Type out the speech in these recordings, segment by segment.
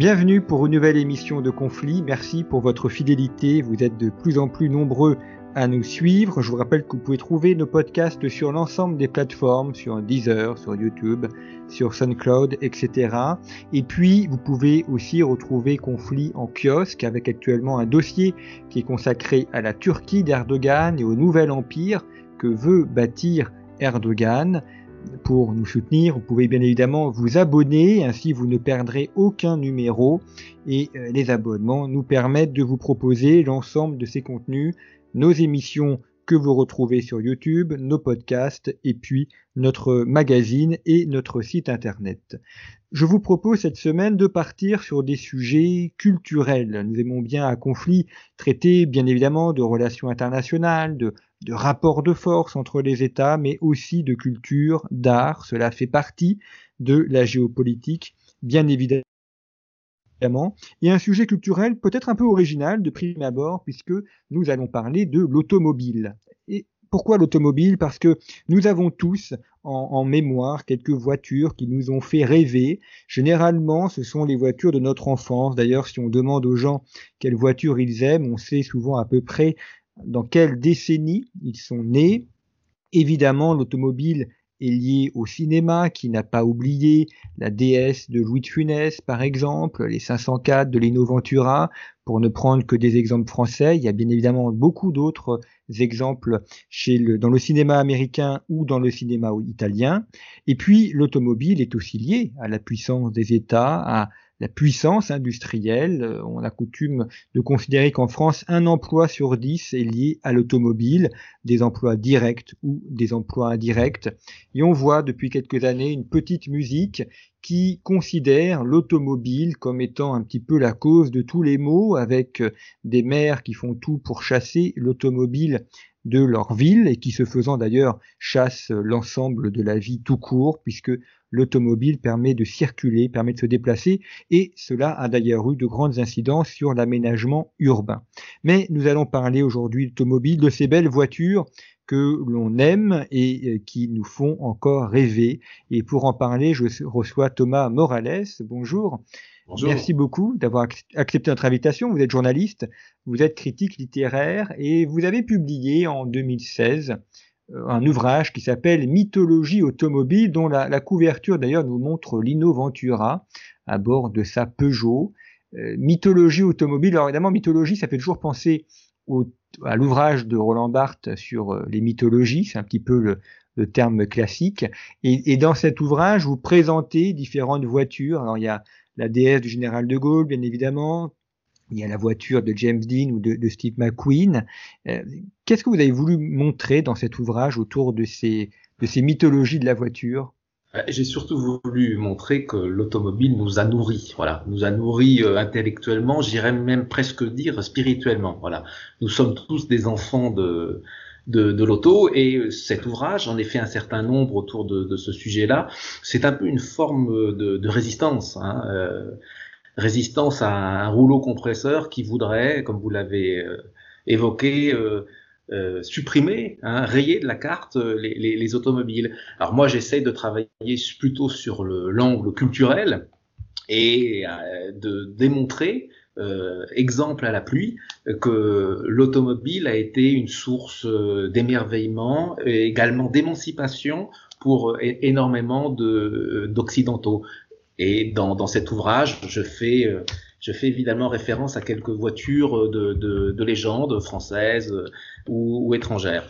Bienvenue pour une nouvelle émission de Conflit. Merci pour votre fidélité. Vous êtes de plus en plus nombreux à nous suivre. Je vous rappelle que vous pouvez trouver nos podcasts sur l'ensemble des plateformes, sur Deezer, sur YouTube, sur SoundCloud, etc. Et puis, vous pouvez aussi retrouver Conflit en kiosque avec actuellement un dossier qui est consacré à la Turquie d'Erdogan et au nouvel empire que veut bâtir Erdogan. Pour nous soutenir, vous pouvez bien évidemment vous abonner, ainsi vous ne perdrez aucun numéro et euh, les abonnements nous permettent de vous proposer l'ensemble de ces contenus nos émissions que vous retrouvez sur YouTube, nos podcasts et puis notre magazine et notre site internet. Je vous propose cette semaine de partir sur des sujets culturels. Nous aimons bien à conflit traiter bien évidemment de relations internationales, de, de rapports de force entre les États, mais aussi de culture, d'art. Cela fait partie de la géopolitique, bien évidemment et un sujet culturel peut-être un peu original de prime abord, puisque nous allons parler de l'automobile. Et pourquoi l'automobile? Parce que nous avons tous en, en, mémoire quelques voitures qui nous ont fait rêver. Généralement, ce sont les voitures de notre enfance. D'ailleurs, si on demande aux gens quelles voitures ils aiment, on sait souvent à peu près dans quelle décennie ils sont nés. Évidemment, l'automobile est lié au cinéma, qui n'a pas oublié la déesse de Louis de Funès, par exemple, les 504 de Lino Ventura, pour ne prendre que des exemples français. Il y a bien évidemment beaucoup d'autres exemples chez le, dans le cinéma américain ou dans le cinéma italien. Et puis, l'automobile est aussi lié à la puissance des États, à la puissance industrielle. Euh, on a coutume de considérer qu'en France, un emploi sur dix est lié à l'automobile, des emplois directs ou des emplois indirects. Et on voit depuis quelques années une petite musique qui considère l'automobile comme étant un petit peu la cause de tous les maux, avec euh, des maires qui font tout pour chasser l'automobile de leur ville et qui, se faisant d'ailleurs, chassent l'ensemble de la vie tout court, puisque l'automobile permet de circuler, permet de se déplacer, et cela a d'ailleurs eu de grandes incidences sur l'aménagement urbain. Mais nous allons parler aujourd'hui d'automobile, de ces belles voitures que l'on aime et euh, qui nous font encore rêver. Et pour en parler, je reçois Thomas Morales. Bonjour. Bonjour. Merci beaucoup d'avoir accepté notre invitation. Vous êtes journaliste, vous êtes critique littéraire et vous avez publié en 2016 euh, un ouvrage qui s'appelle Mythologie automobile, dont la, la couverture d'ailleurs nous montre Lino Ventura à bord de sa Peugeot. Euh, mythologie automobile, alors évidemment, mythologie, ça fait toujours penser au, à l'ouvrage de Roland Barthes sur euh, les mythologies, c'est un petit peu le, le terme classique. Et, et, dans cet ouvrage, vous présentez différentes voitures. Alors il y a la déesse du général de Gaulle, bien évidemment, il y a la voiture de James Dean ou de, Steve McQueen. Euh, Qu'est-ce que vous avez voulu montrer dans cet ouvrage autour de ces, mythologies de la voiture? Euh, j'ai surtout voulu montrer que l'automobile nous a nourris, voilà, nous a nourris euh, intellectuellement, j'irais même presque dire spirituellement, voilà. Nous sommes tous des enfants de l'auto et cet ouvrage, j'en ai fait un certain nombre autour de, ce sujet-là. C'est un peu une forme de, résistance. Hein, résistance à un rouleau compresseur qui voudrait, comme vous l'avez euh, évoqué, euh, euh, supprimer, hein, rayer de la carte les, les, les automobiles. Alors moi, j'essaye de travailler plutôt sur l'angle culturel et de démontrer, exemple à la pluie, que l'automobile a été une source d'émerveillement et également d'émancipation pour énormément d'occidentaux. Et dans, dans cet ouvrage, je fais, euh, je fais évidemment référence à quelques voitures de, de, de légende françaises euh, ou, ou étrangères.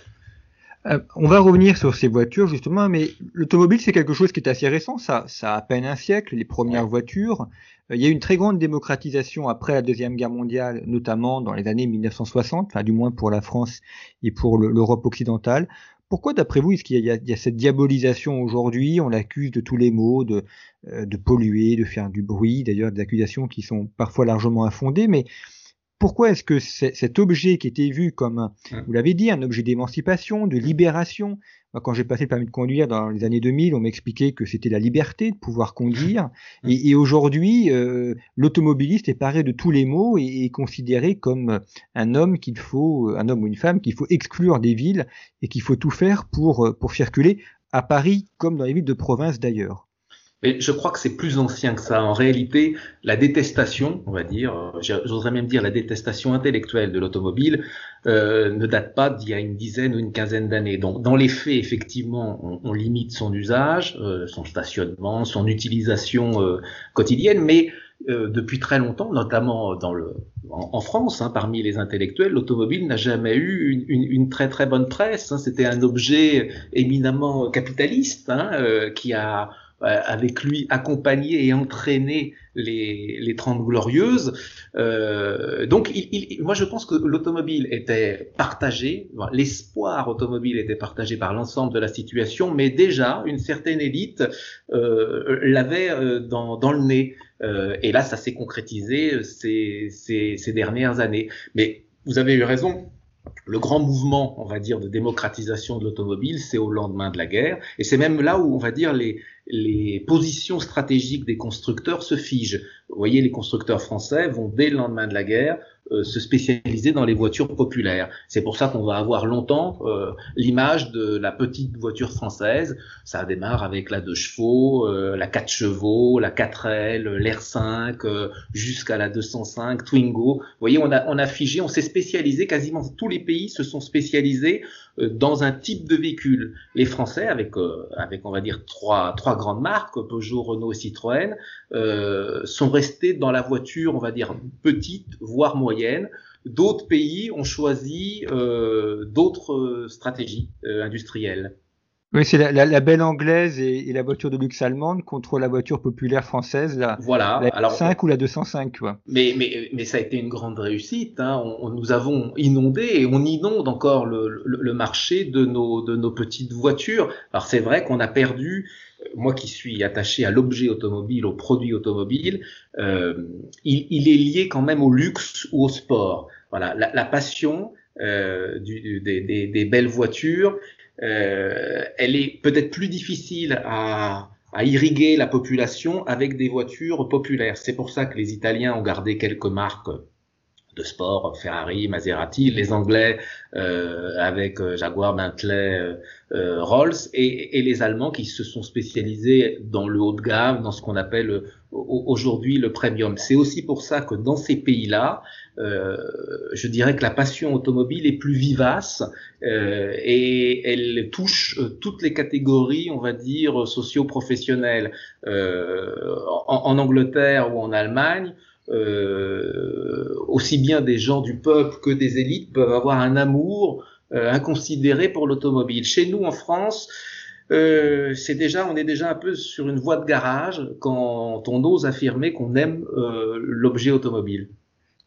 Euh, on va revenir sur ces voitures justement, mais l'automobile c'est quelque chose qui est assez récent, ça, ça a à peine un siècle, les premières voitures. Euh, il y a eu une très grande démocratisation après la Deuxième Guerre mondiale, notamment dans les années 1960, enfin du moins pour la France et pour l'Europe occidentale. Pourquoi, d'après vous, est-ce qu'il y, a cette diabolisation aujourd'hui On l'accuse de tous les maux, de, de polluer, de faire du bruit, d'ailleurs des accusations qui sont parfois largement infondées, mais pourquoi est-ce que cet objet qui était vu comme, mmh. vous l'avez dit, un objet d'émancipation, de libération, quand j'ai passé le permis de conduire dans les années 2000, on m'expliquait que c'était la liberté de pouvoir conduire. Mmh. Et, aujourd'hui, euh, l'automobiliste est paré de tous les maux et est considéré comme un homme qu'il faut, un homme ou une femme qu'il faut exclure des villes et qu'il faut tout faire pour, pour circuler à Paris comme dans les villes de province d'ailleurs. Mais je crois que c'est plus ancien que ça. En réalité, la détestation, on va dire, euh, j'oserais même dire la détestation intellectuelle de l'automobile, euh, ne date pas d'il y a une dizaine ou une quinzaine d'années. Donc, dans les faits, effectivement, on, limite son usage, euh, son stationnement, son utilisation euh, quotidienne, mais euh, depuis très longtemps, notamment dans le, en, France, hein, parmi les intellectuels, l'automobile n'a jamais eu une, une, une, très très bonne presse. Hein. C'était un objet éminemment capitaliste hein, qui a euh, avec lui accompagné et entraîné les, les 30 glorieuses. Euh, donc, moi, je pense que l'automobile était partagée, l'espoir automobile était partagé par l'ensemble de la situation, mais déjà, une certaine élite euh, l'avait euh, dans, le nez. Euh, et là, ça s'est concrétisé ces dernières années. Mais vous avez eu raison, le grand mouvement, on va dire, de démocratisation de l'automobile, c'est au lendemain de la guerre. Et c'est même là où, on va dire, les, positions stratégiques des constructeurs se figent. Vous voyez, les constructeurs français vont, dès le lendemain de la guerre, se spécialiser dans les voitures populaires. C'est pour ça qu'on va avoir longtemps euh, l'image de la petite voiture française. Ça démarre avec la 2 chevaux, euh, la 4 chevaux, la 4L, l'R5, jusqu'à la 205, Twingo. Vous voyez, on a, on a figé, on s'est spécialisé, quasiment tous les pays se sont spécialisés dans un type de véhicule. Les Français, avec, avec on va dire trois, trois grandes marques, Peugeot, Renault et Citroën, sont restés dans la voiture, on va dire, petite, voire moyenne D'autres pays ont choisi euh, d'autres euh, stratégies euh, industrielles. Oui, c'est la, belle anglaise et, la voiture de luxe allemande contre la voiture populaire française, la, voilà. la 5 ou la 205. Quoi. Mais, mais, mais ça a été une grande réussite. Hein. On, nous avons inondé et on inonde encore le, le, marché de nos, de nos petites voitures. Alors c'est vrai qu'on a perdu moi qui suis attaché à l'objet automobile, au produit automobile, euh, il, il, est lié quand même au luxe ou au sport. Voilà, la, la passion euh, du, des, des, des, belles voitures, euh, elle est peut-être plus difficile à, à irriguer la population avec des voitures populaires. C'est pour ça que les Italiens ont gardé quelques marques de sport, Ferrari, Maserati, les Anglais euh, avec euh, Jaguar, Bentley, euh, euh, Rolls, et, les Allemands qui se sont spécialisés dans le haut de gamme, dans ce qu'on appelle aujourd'hui le premium. C'est aussi pour ça que dans ces pays-là, je dirais que la passion automobile est plus vivace et elle touche toutes les catégories, on va dire, socio-professionnelles. En, en Angleterre ou en Allemagne, euh, aussi bien des gens du peuple que des élites peuvent avoir un amour euh, inconsidéré pour l'automobile. Chez nous, en France, euh, c'est déjà, on est déjà un peu sur une voie de garage quand on ose affirmer qu'on aime euh, l'objet automobile.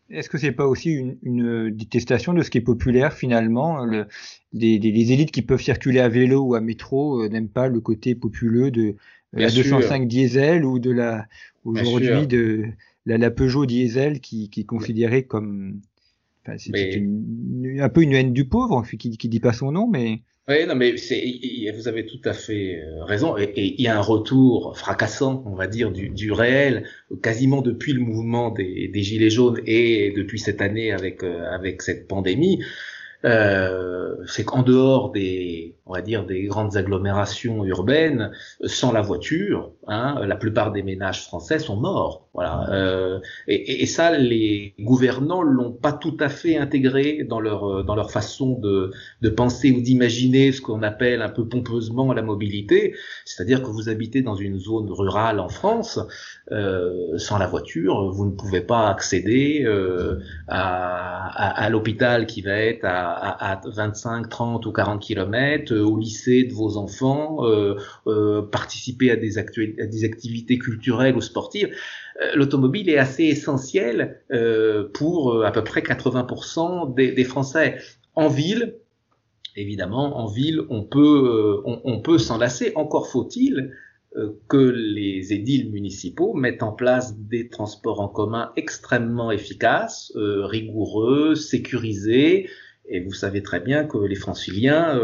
Est-ce que c'est pas aussi une, une, détestation de ce qui est populaire finalement le, des, élites qui peuvent circuler à vélo ou à métro euh, n'aiment pas le côté populeux de la 205 diesel ou de la aujourd'hui de la, Peugeot diesel qui, qui est considérée comme enfin, c'est un peu une haine du pauvre qui, qui dit pas son nom mais oui, non, mais c'est, vous avez tout à fait euh, raison. Et, il y a un retour fracassant, on va dire, du, du réel, quasiment depuis le mouvement des, des, gilets jaunes et depuis cette année avec euh, avec cette pandémie. Euh, c'est qu'en dehors des, on va dire, des grandes agglomérations urbaines, sans la voiture, hein, la plupart des ménages français sont morts. Voilà. Euh, et, et, ça, les gouvernants l'ont pas tout à fait intégré dans leur dans leur façon de, de penser ou d'imaginer ce qu'on appelle un peu pompeusement la mobilité. C'est-à-dire que vous habitez dans une zone rurale en France, euh, sans la voiture, vous ne pouvez pas accéder euh, à, à, à l'hôpital qui va être à à, 25, 30 ou 40 kilomètres, euh, au lycée de vos enfants, euh, euh, participer à des, à des activités culturelles ou sportives. L'automobile est assez essentielle pour à peu près 80% des, des Français. En ville, évidemment, en ville, on peut, on, on peut s'en lasser. Encore faut-il que les édiles municipaux mettent en place des transports en commun extrêmement efficaces, rigoureux, sécurisés. Et vous savez très bien que les franciliens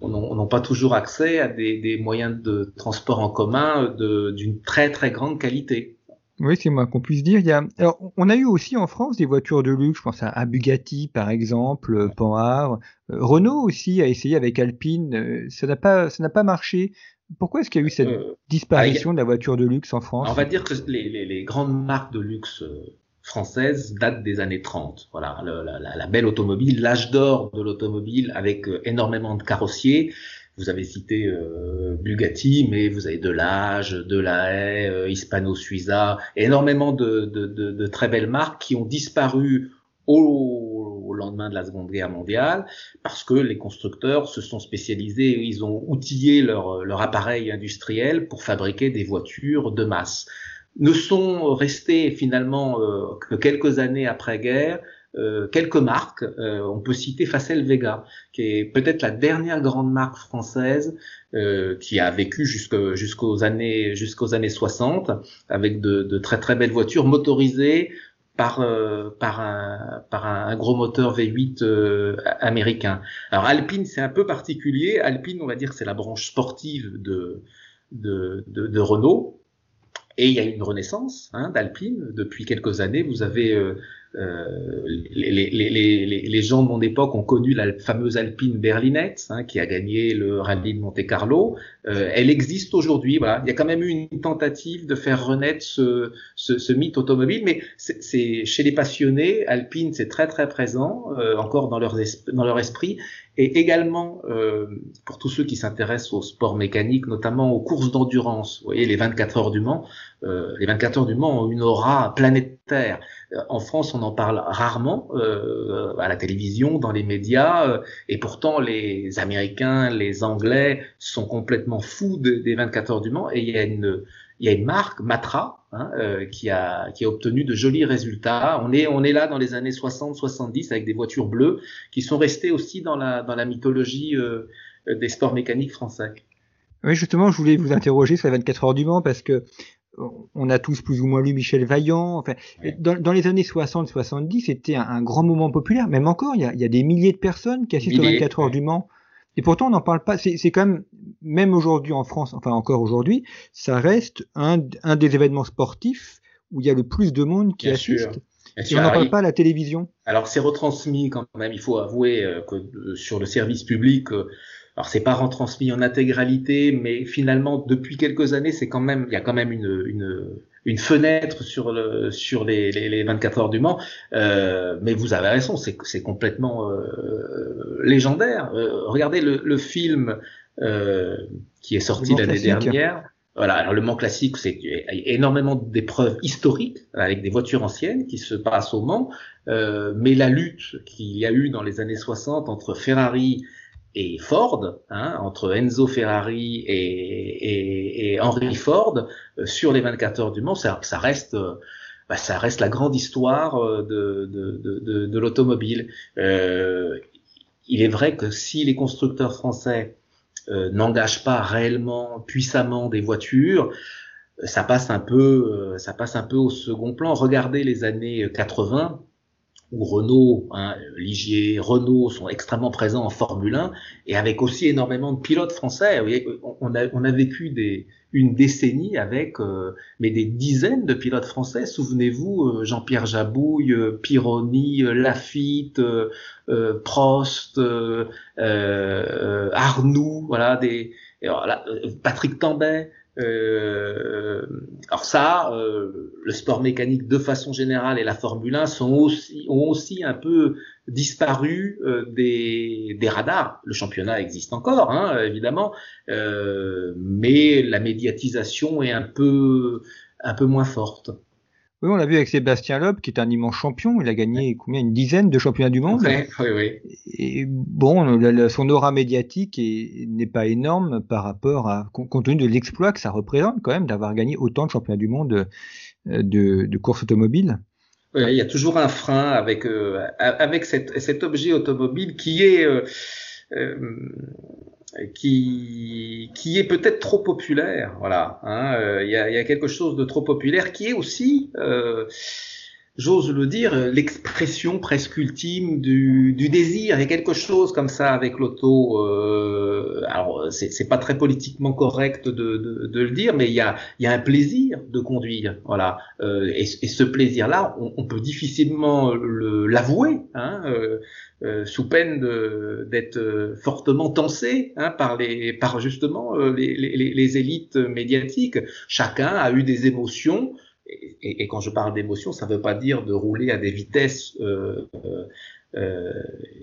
n'ont pas toujours accès à des, des, moyens de transport en commun d'une très très grande qualité. Oui, c'est moi qu'on puisse dire. Il y a... Alors, on a eu aussi en France des voitures de luxe, je pense à, Bugatti par exemple, Panhard. Euh, Renault aussi a essayé avec Alpine, euh, ça n'a pas, ça n'a pas marché. Pourquoi est-ce qu'il y a eu cette euh, disparition de la voiture de luxe en France? On va dire que les, les, les, grandes marques de luxe françaises datent des années 30. Voilà, la belle automobile, l'âge d'or de l'automobile avec énormément de carrossiers vous avez cité euh, Bugatti, mais vous avez Delage, Delahaye, euh, Hispano Suiza, énormément de, de, de, de, très belles marques qui ont disparu au, au, lendemain de la Seconde Guerre mondiale parce que les constructeurs se sont spécialisés, ils ont outillé leur, leur appareil industriel pour fabriquer des voitures de masse. Ne sont restés finalement euh, que quelques années après-guerre euh, quelques marques. Euh, on peut citer Facel Vega, qui est peut-être la dernière grande marque française euh, qui a vécu jusqu'aux années jusqu'aux années 60, avec de, de, très très belles voitures motorisées par par un par un, gros moteur V8 américain. Alors Alpine c'est un peu particulier. Alpine on va dire c'est la branche sportive de de, de, de Renault. Et il y a une renaissance hein, d'Alpine. Depuis quelques années, vous avez euh, les, les, les, les, gens de mon époque ont connu la fameuse Alpine berlinette hein, qui a gagné le rallye de Monte Carlo. Euh, elle existe aujourd'hui. Voilà. Il y a quand même eu une tentative de faire renaître ce, ce, ce mythe automobile, mais c'est chez les passionnés, Alpine c'est très très présent euh, encore dans leur, dans leur esprit et également euh, pour tous ceux qui s'intéressent au sport mécanique, notamment aux courses d'endurance. Vous voyez, les 24 heures du Mans, euh, les 24 heures du Mans ont une aura planétaire. Euh, en France, on en parle rarement euh, à la télévision, dans les médias, euh, et pourtant les Américains, les Anglais sont complètement fous des 24 heures du Mans. Et il y a une, il y a une marque, Matra, hein, qui a qui a obtenu de jolis résultats. On est on est là dans les années 60-70 avec des voitures bleues qui sont restées aussi dans la dans la mythologie des sports mécaniques français. Oui, justement, je voulais vous interroger sur les 24 heures du Mans parce que on a tous plus ou moins lu Michel Vaillant. Enfin, dans, les années 60-70, c'était un, grand moment populaire. Même encore, il y a, des milliers de personnes qui assistent aux 24 heures du Mans. Et pourtant, on n'en parle pas. C'est quand même, même aujourd'hui en France, enfin encore aujourd'hui, ça reste un, des événements sportifs où il y a le plus de monde qui assiste. Et on n'en parle pas à la télévision. Alors c'est retransmis quand même. Il faut avouer euh, que euh, sur le service public, euh, alors c'est pas retransmis en intégralité, mais finalement depuis quelques années, c'est quand même il y a quand même une, une, une fenêtre sur le sur les, les, les 24 heures du Mans. Euh, mais vous avez raison, c'est c'est complètement euh, légendaire. Euh, regardez le, le film euh, qui est sorti l'année dernière. Voilà, alors le Mans classique, c'est énormément d'épreuves historiques avec des voitures anciennes qui se passent au Mans, euh, mais la lutte qu'il y a eu dans les années 60 entre Ferrari et Ford, hein, entre Enzo Ferrari et, et, Henry Ford, euh, sur les 24 heures du Mans, ça, reste, euh, bah, ça reste la grande histoire euh, de, de, l'automobile. Il est vrai que si les constructeurs français n'engagent pas réellement puissamment des voitures, ça passe un peu, ça passe un peu au second plan. Regardez les années 80 où Renault, hein, Ligier, Renault sont extrêmement présents en Formule 1 et avec aussi énormément de pilotes français. On a, on a vécu des, une décennie avec euh, mais des dizaines de pilotes français. Souvenez-vous, euh, Jean-Pierre Jabouille, euh, Pironi, Lafitte, Prost, Arnoux, voilà des Patrick Tambay. Euh, alors ça, euh, le sport mécanique de façon générale et la Formule 1 sont aussi, ont aussi un peu disparu euh, des, des, radars. Le championnat existe encore, hein, évidemment, euh, mais la médiatisation est un peu, un peu moins forte. Oui, on l'a vu avec Sébastien Loeb, qui est un immense champion. Il a gagné combien Une dizaine de championnats du monde. Oui, oui, oui. Et bon, son aura médiatique n'est pas énorme par rapport à, compte tenu de l'exploit que ça représente quand même d'avoir gagné autant de championnats du monde euh, de, de course automobile. Il y a toujours un frein avec, euh, avec cet, cet objet automobile qui est. Euh, qui, qui est peut-être trop populaire. Voilà, hein, il y, a, y, a, quelque chose de trop populaire qui est aussi j'ose le dire, l'expression presque ultime du, du, désir. Il y a quelque chose comme ça avec l'auto. Euh, alors, c'est pas très politiquement correct de, de, de, le dire, mais il y a, il y a un plaisir de conduire. Voilà. Euh, et, ce plaisir-là, on, peut difficilement l'avouer. Hein, euh, euh, sous peine d'être fortement tensé hein, par les, par justement euh, les, les, élites médiatiques. Chacun a eu des émotions et, quand je parle d'émotion, ça ne veut pas dire de rouler à des vitesses euh, euh,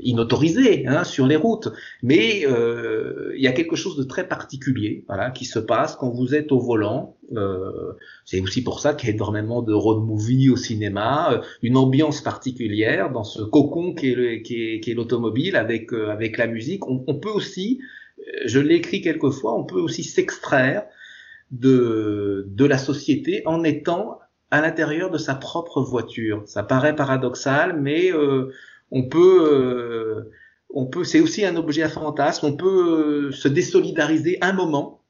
inautorisées hein, sur les routes, mais euh, il y a quelque chose de très particulier, voilà, qui se passe quand vous êtes au volant. Euh, c'est aussi pour ça qu'il y a énormément de road movie au cinéma, euh, une ambiance particulière dans ce cocon qui est l'automobile avec euh, avec la musique. On, on peut aussi, je l'ai écrit quelquefois, on peut aussi s'extraire de, la société en étant à l'intérieur de sa propre voiture. Ça paraît paradoxal, mais euh, on peut, euh, on peut, c'est aussi un objet à fantasme. On peut euh, se désolidariser un moment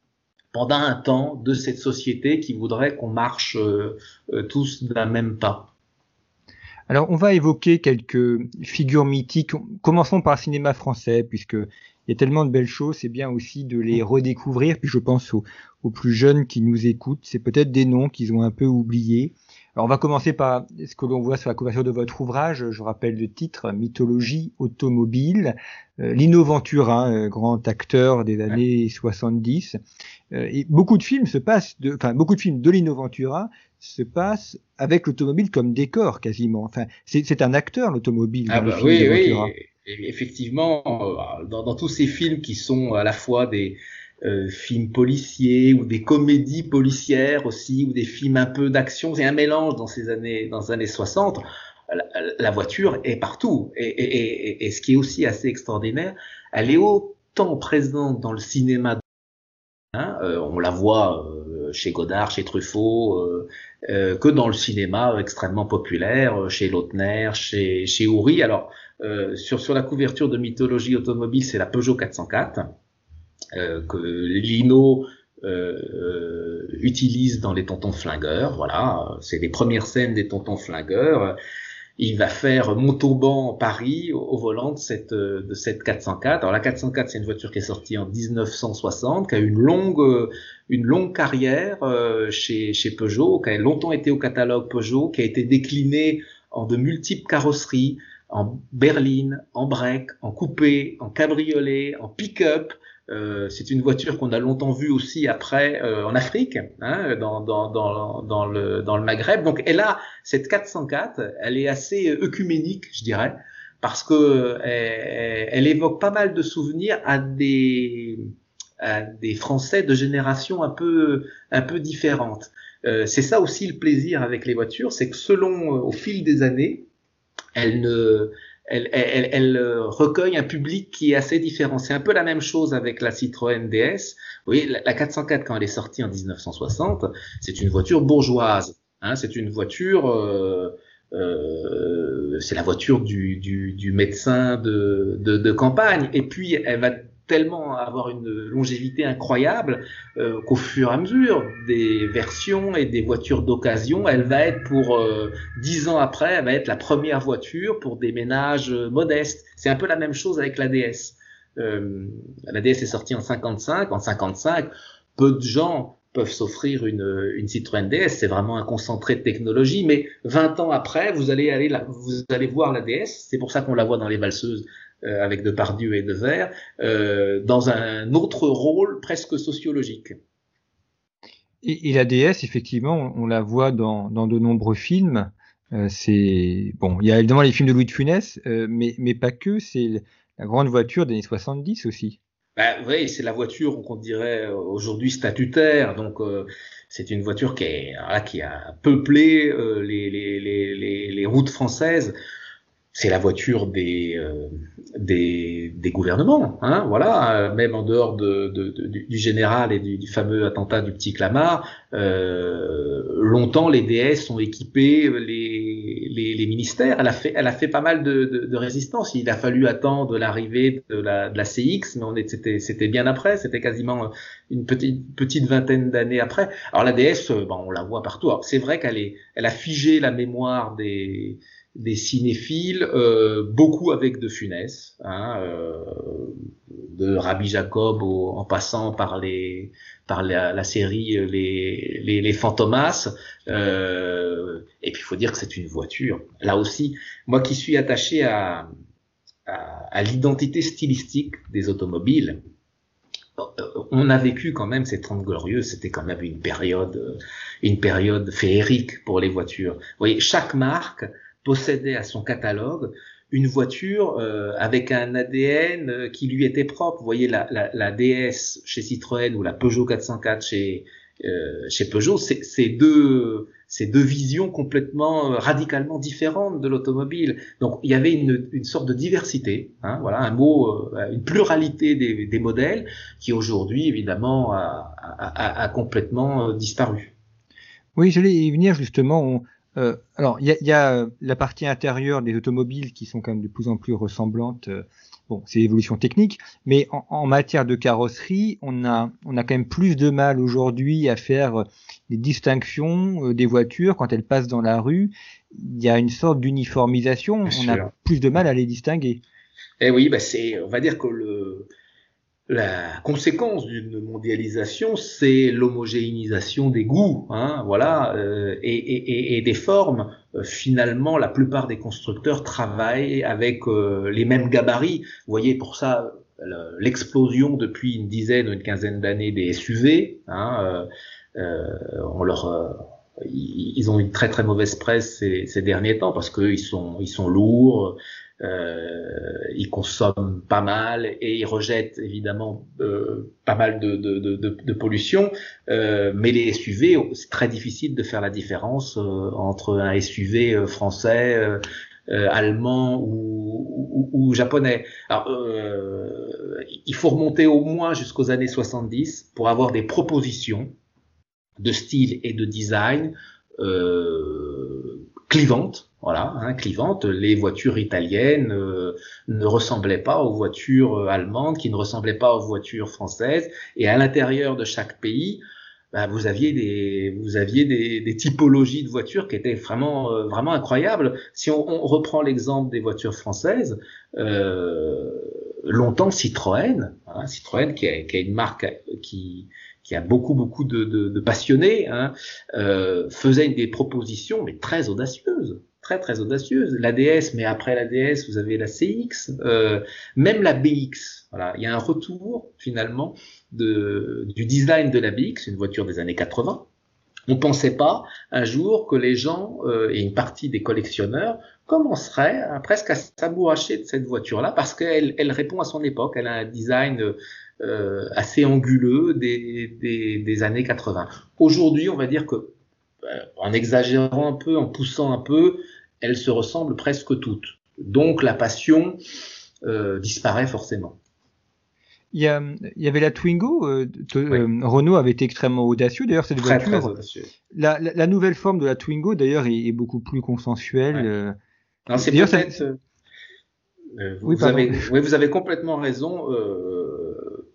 pendant un temps de cette société qui voudrait qu'on marche tous d'un même pas. Alors, on va évoquer quelques figures mythiques. Commençons par le cinéma français, puisque il y a tellement de belles choses, c'est bien aussi de les redécouvrir. Puis je pense aux, aux plus jeunes qui nous écoutent, c'est peut-être des noms qu'ils ont un peu oubliés. Alors on va commencer par ce que l'on voit sur la couverture de votre ouvrage. Je rappelle le titre Mythologie automobile. Euh, Lino Ventura, grand acteur des années 70. Euh, et beaucoup de films se passent, de, enfin beaucoup de films de Lino Ventura se passent avec l'automobile comme décor quasiment. Enfin, c'est un acteur l'automobile. Ah bah oui, oui. Effectivement, euh, dans, tous ces films qui sont à la fois des, euh, films policiers ou des comédies policières aussi ou des films un peu d'action. C'est un mélange dans ces années, dans les années 60. La, voiture est partout. Et, et, ce qui est aussi assez extraordinaire, elle est autant présente dans le cinéma. Hein, euh, on la voit chez Godard, chez Truffaut, que dans le cinéma extrêmement populaire, chez Lautner, chez, chez Houry. Alors, sur, sur la couverture de mythologie automobile, c'est la Peugeot 404 euh, que Lino euh, euh, utilise dans les tontons flingueurs. Voilà, c'est les premières scènes des tontons flingueurs. Il va faire Montauban Paris au, volant de cette de cette 404. Alors la 404 c'est une voiture qui est sortie en 1960, qui a une longue une longue carrière chez chez Peugeot, qui a longtemps été au catalogue Peugeot, qui a été déclinée en de multiples carrosseries, en berline, en break, en coupé, en cabriolet, en pick-up. Euh, c'est une voiture qu'on a longtemps vue aussi après euh, en Afrique, hein, dans, dans, dans, dans, le, dans le Maghreb. Donc elle a cette 404, elle est assez œcuménique, je dirais, parce que elle, elle évoque pas mal de souvenirs à des, à des Français de génération un peu, un peu différentes. Euh, c'est ça aussi le plaisir avec les voitures, c'est que selon au fil des années, elles ne elle, elle, elle, euh, recueille un public qui est assez différent. C'est un peu la même chose avec la Citroën DS. Vous voyez, la, 404, quand elle est sortie en 1960, c'est une voiture bourgeoise. Hein, c'est une voiture... Euh, euh, c'est la voiture du, du, du médecin de, de, de, campagne. Et puis, elle va tellement avoir une longévité incroyable euh, qu'au fur et à mesure des versions et des voitures d'occasion, elle va être pour euh, dix ans après, elle va être la première voiture pour des ménages euh, modestes. C'est un peu la même chose avec la DS. Euh, la DS est sortie en 55. En 55, peu de gens peuvent s'offrir une, une Citroën DS. C'est vraiment un concentré de technologie. Mais 20 ans après, vous allez aller vous allez voir la DS. C'est pour ça qu'on la voit dans les valseuses euh, avec Depardieu et Devers, euh, dans un autre rôle presque sociologique. Et, et, la déesse, effectivement, on, la voit dans, dans de nombreux films. Euh, c'est bon, il y a évidemment les films de Louis de Funès, euh, mais, mais pas que. C'est la grande voiture des années 70 aussi. Bah, oui, c'est la voiture qu'on dirait aujourd'hui statutaire. Donc euh, c'est une voiture qui, est, là, qui a peuplé euh, les, les, les, les, routes françaises c'est la voiture des, euh, des, des, gouvernements, hein, voilà, même en dehors de, de, du général et du, du, fameux attentat du petit Clamart, euh, longtemps les DS ont équipé les, les, les, ministères. Elle a fait, elle a fait pas mal de, résistance. Il a fallu attendre l'arrivée de la, de la CX, mais c'était, c'était bien après. C'était quasiment une petite, petite vingtaine d'années après. Alors la DS, bon, on la voit partout. C'est vrai qu'elle est, elle a figé la mémoire des des cinéphiles, euh, beaucoup avec De Funès, hein, euh, de Rabbi Jacob en passant par les par la, série euh, les les, les Fantomas. Euh, et puis il faut dire que c'est une voiture. Là aussi, moi qui suis attaché à à, à l'identité stylistique des automobiles, euh, on a vécu quand même ces 30 glorieuses, c'était quand même une période, une période féerique pour les voitures. Vous voyez, chaque marque possédait à son catalogue une voiture euh, avec un ADN euh, qui lui était propre. Vous voyez la, la, la DS chez Citroën ou la Peugeot 404 chez euh, chez Peugeot, c'est deux deux visions complètement euh, radicalement différentes de l'automobile. Donc il y avait une, une sorte de diversité, hein, voilà un mot, une pluralité des, des modèles qui aujourd'hui évidemment a, a, a, complètement disparu. Oui, j'allais y venir justement. Euh, alors, il y a, y a, euh, la partie intérieure des automobiles qui sont quand même de plus en plus ressemblantes. Euh, bon, c'est l'évolution technique, mais en, en, matière de carrosserie, on a, on a quand même plus de mal aujourd'hui à faire les distinctions des voitures quand elles passent dans la rue. Il y a une sorte d'uniformisation. On a plus de mal à les distinguer. Eh oui, bah c'est, on va dire que le, la conséquence d'une mondialisation, c'est l'homogénéisation des goûts, hein, voilà, euh, et, et, et, des formes. Euh, finalement, la plupart des constructeurs travaillent avec euh, les mêmes gabarits. Vous voyez, pour ça, l'explosion depuis une dizaine ou une quinzaine d'années des SUV. Hein, on leur ils ont une très très mauvaise presse ces, ces derniers temps parce qu'ils sont ils sont lourds, euh, ils consomment pas mal et ils rejettent évidemment euh, pas mal de, de, de, de pollution. Euh, mais les SUV, c'est très difficile de faire la différence euh, entre un SUV euh, français, allemand ou, ou, ou, japonais. Alors, il faut remonter au moins jusqu'aux années 70 pour avoir des propositions de style et de design clivantes voilà, hein, clivante. Les voitures italiennes euh, ne ressemblaient pas aux voitures euh, allemandes, qui ne ressemblaient pas aux voitures françaises. Et à l'intérieur de chaque pays, bah, vous aviez des vous aviez des, des, typologies de voitures qui étaient vraiment euh, vraiment incroyables. Si on, on reprend l'exemple des voitures françaises, euh, longtemps Citroën, hein, Citroën qui est, qui une marque qui qui a beaucoup beaucoup de, de, de passionnés, hein, euh, faisait des propositions mais très audacieuses très très audacieuse. La DS, mais après la DS, vous avez la CX, euh, même la BX. Voilà, il y a un retour finalement de, du design de la BX, une voiture des années 80. On pensait pas un jour que les gens euh, et une partie des collectionneurs commenceraient à, presque à s'amouracher de cette voiture-là parce qu'elle elle répond à son époque. Elle a un design euh, assez anguleux des, des, des années 80. Aujourd'hui, on va dire que euh, en exagérant un peu, en poussant un peu, elles se ressemblent presque toutes. Donc la passion euh, disparaît forcément. Il y, il y, avait la Twingo. Euh, Renault avait été extrêmement audacieux. D'ailleurs, cette très, voiture, très la, la, la, nouvelle forme de la Twingo, d'ailleurs, est, est, beaucoup plus consensuelle. Ouais. C'est peut-être. Ça... vous, oui, vous avez, oui, vous avez complètement raison.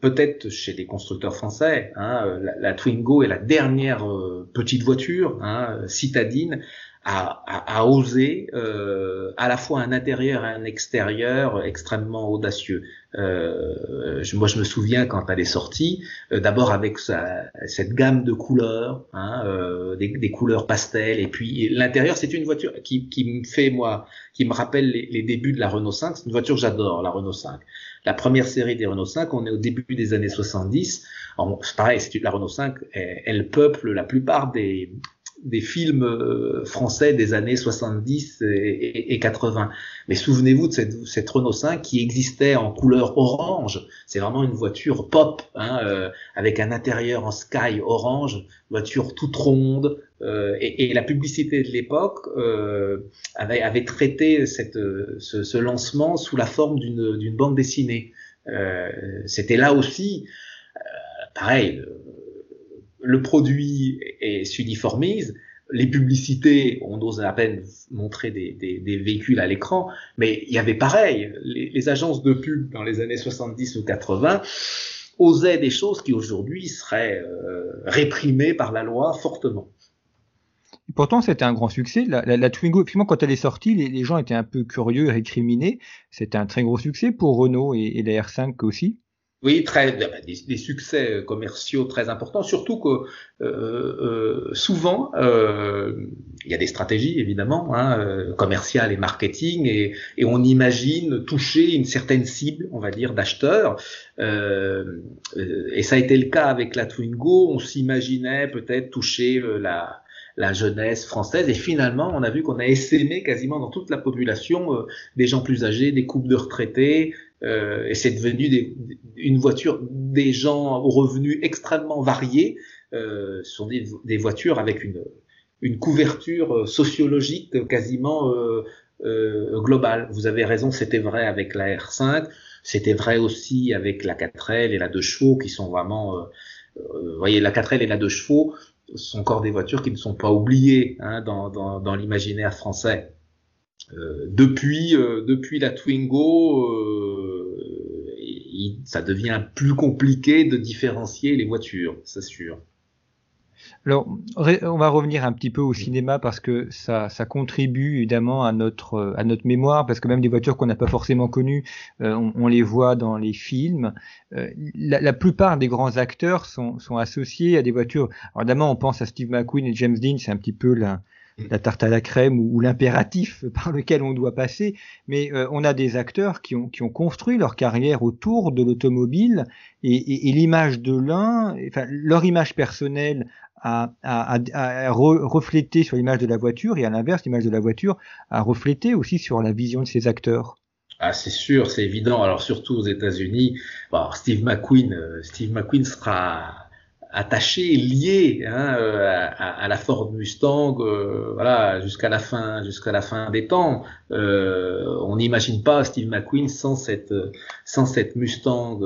Peut-être chez les constructeurs français, hein, la, la, Twingo est la dernière petite voiture hein, citadine à, à, à oser euh, à la fois un intérieur et un extérieur extrêmement audacieux. Euh, je, moi, je me souviens quand elle est sortie, euh, d'abord avec sa, cette gamme de couleurs, hein, euh, des, des, couleurs pastel, et puis l'intérieur, c'est une voiture qui, qui me fait moi, qui me rappelle les, les débuts de la Renault 5. C'est une voiture que j'adore, la Renault 5. La première série des Renault 5, on est au début des années 70. C'est pareil, la Renault 5, elle, peuple la plupart des, films euh, français des années 70 et, et 80. Mais souvenez-vous de cette, cette, Renault 5 qui existait en couleur orange. C'est vraiment une voiture pop, hein, euh, avec un intérieur en sky orange, voiture toute ronde. Euh, et, et, la publicité de l'époque euh, avait, avait, traité cette, ce, ce, lancement sous la forme d'une bande dessinée. Euh, C'était là aussi, pareil le produit s'uniformise, les publicités, on ose à peine montrer des, des, véhicules à l'écran, mais il y avait pareil, les, les, agences de pub dans les années 70 ou 80 osaient des choses qui aujourd'hui seraient euh, réprimées par la loi fortement. Pourtant, c'était un grand succès. La, Twingo, effectivement, quand elle est sortie, les, gens étaient un peu curieux récriminés. C'était un très gros succès pour Renault et, et la R5 aussi. Oui, très, des, succès euh, commerciaux très importants, surtout que euh, euh, souvent, euh, il y a des stratégies évidemment, hein, euh, commerciales et marketing, et, et, on imagine toucher une certaine cible, on va dire, d'acheteurs. Euh, et ça a été le cas avec la Twingo, on s'imaginait peut-être toucher la, la jeunesse française. Et finalement, on a vu qu'on a essaimé quasiment dans toute la population des gens plus âgés, des couples de retraités, euh, et c'est devenu des, une voiture des gens aux revenus extrêmement variés. Euh, ce sont des, des, voitures avec une, une couverture sociologique quasiment euh, euh, globale. Vous avez raison, c'était vrai avec la R5, c'était vrai aussi avec la 4L et la 2 chevaux qui sont vraiment... Euh, euh, vous voyez, la 4L et la 2 chevaux sont encore des voitures qui ne sont pas oubliées hein, dans, l'imaginaire français. Euh, depuis, euh, depuis la Twingo, euh, ça devient plus compliqué de différencier les voitures, c'est sûr. Alors, on va revenir un petit peu au cinéma parce que ça, ça contribue évidemment à notre, à notre mémoire, parce que même des voitures qu'on n'a pas forcément connues, on, les voit dans les films. la, la, plupart des grands acteurs sont, sont associés à des voitures. Alors, évidemment, on pense à Steve McQueen et James Dean, c'est un petit peu la, la tarte à la crème ou, l'impératif par lequel on doit passer, mais euh, on a des acteurs qui ont, qui ont construit leur carrière autour de l'automobile et, et, l'image de l'un, enfin leur image personnelle a, reflété sur l'image de la voiture et à l'inverse l'image de la voiture a reflété aussi sur la vision de ces acteurs. Ah, c'est sûr, c'est évident. Alors surtout aux États-Unis, bon, Steve McQueen, euh, Steve McQueen sera attaché, lié hein, euh, à, à, la Ford Mustang, euh, voilà, jusqu'à la fin, jusqu'à la fin des temps. On n'imagine pas Steve McQueen sans cette, sans cette Mustang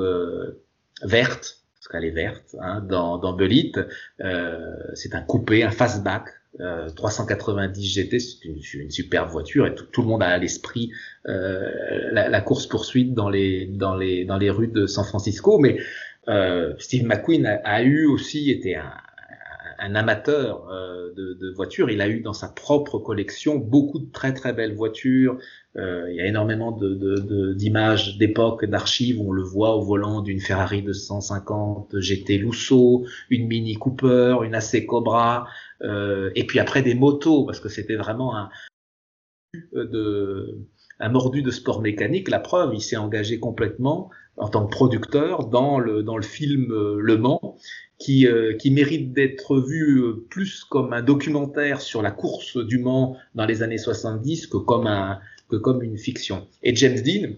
verte, parce qu'elle est verte, hein, dans, dans Belit. c'est un coupé, un fastback. 390 GT, c'est une, superbe voiture et tout, le monde a à l'esprit la, la, course poursuite dans les dans les dans les rues de San Francisco, mais euh, Steve McQueen a, eu aussi été un, un amateur euh, de, voitures. Il a eu dans sa propre collection beaucoup de très très belles voitures. Euh, il y a énormément d'images d'époque, d'archives. On le voit au volant d'une Ferrari de 150 GT Lusso, une Mini Cooper, une AC Cobra, euh, et puis après des motos parce que c'était vraiment un mordu de sport mécanique. La preuve, il s'est engagé complètement en tant que producteur dans le, dans le film euh, Le Mans, qui, euh, qui mérite d'être vu euh, plus comme un documentaire sur la course du Mans dans les années 70 que comme, un, que comme une fiction. Et James Dean,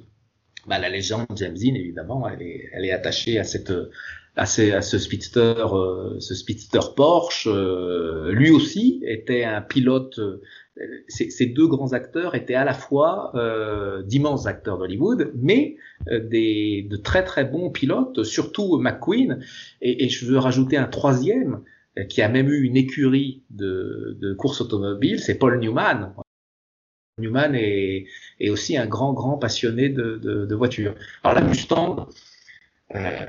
bah, la légende James Dean, évidemment, elle est, elle est attachée à cette à, ces, à ce speedster, ce speedster Porsche. lui aussi était un pilote ces, deux grands acteurs étaient à la fois euh, d'immenses acteurs d'Hollywood, mais euh, des, de très très bons pilotes, surtout McQueen. Et, et je veux rajouter un troisième euh, qui a même eu une écurie de, de course automobile, c'est Paul Newman. Newman est, est, aussi un grand grand passionné de, de, de voitures. Alors la Mustang, euh,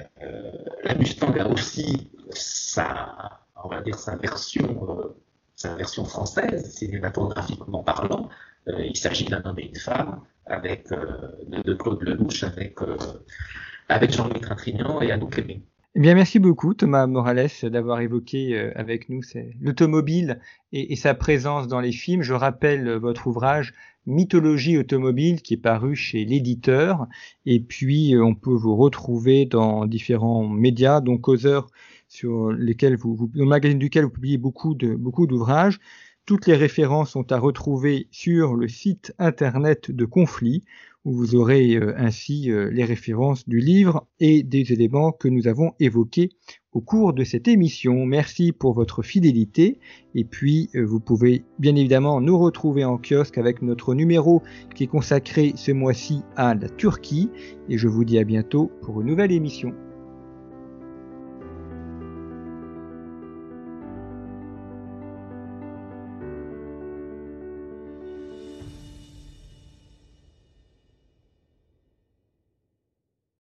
la Mustang a aussi sa, on va dire sa version sa version française, cinématographiquement parlant. Euh, il s'agit d'un homme et une femme, avec euh, de, Claude Lelouch, avec, euh, avec Jean-Louis Trintignant et Anouk Aimé. Eh bien, merci beaucoup Thomas Morales d'avoir évoqué avec nous l'automobile et, sa présence dans les films. Je rappelle votre ouvrage Mythologie automobile qui est paru chez l'éditeur. Et puis, on peut vous retrouver dans différents médias, donc Causeur sur lesquels vous, vous, le magazine duquel vous publiez beaucoup de beaucoup d'ouvrages. Toutes les références sont à retrouver sur le site internet de Conflit, où vous aurez euh, ainsi euh, les références du livre et des éléments que nous avons évoqués au cours de cette émission. Merci pour votre fidélité et puis euh, vous pouvez bien évidemment nous retrouver en kiosque avec notre numéro qui est consacré ce mois-ci à la Turquie et je vous dis à bientôt pour une nouvelle émission.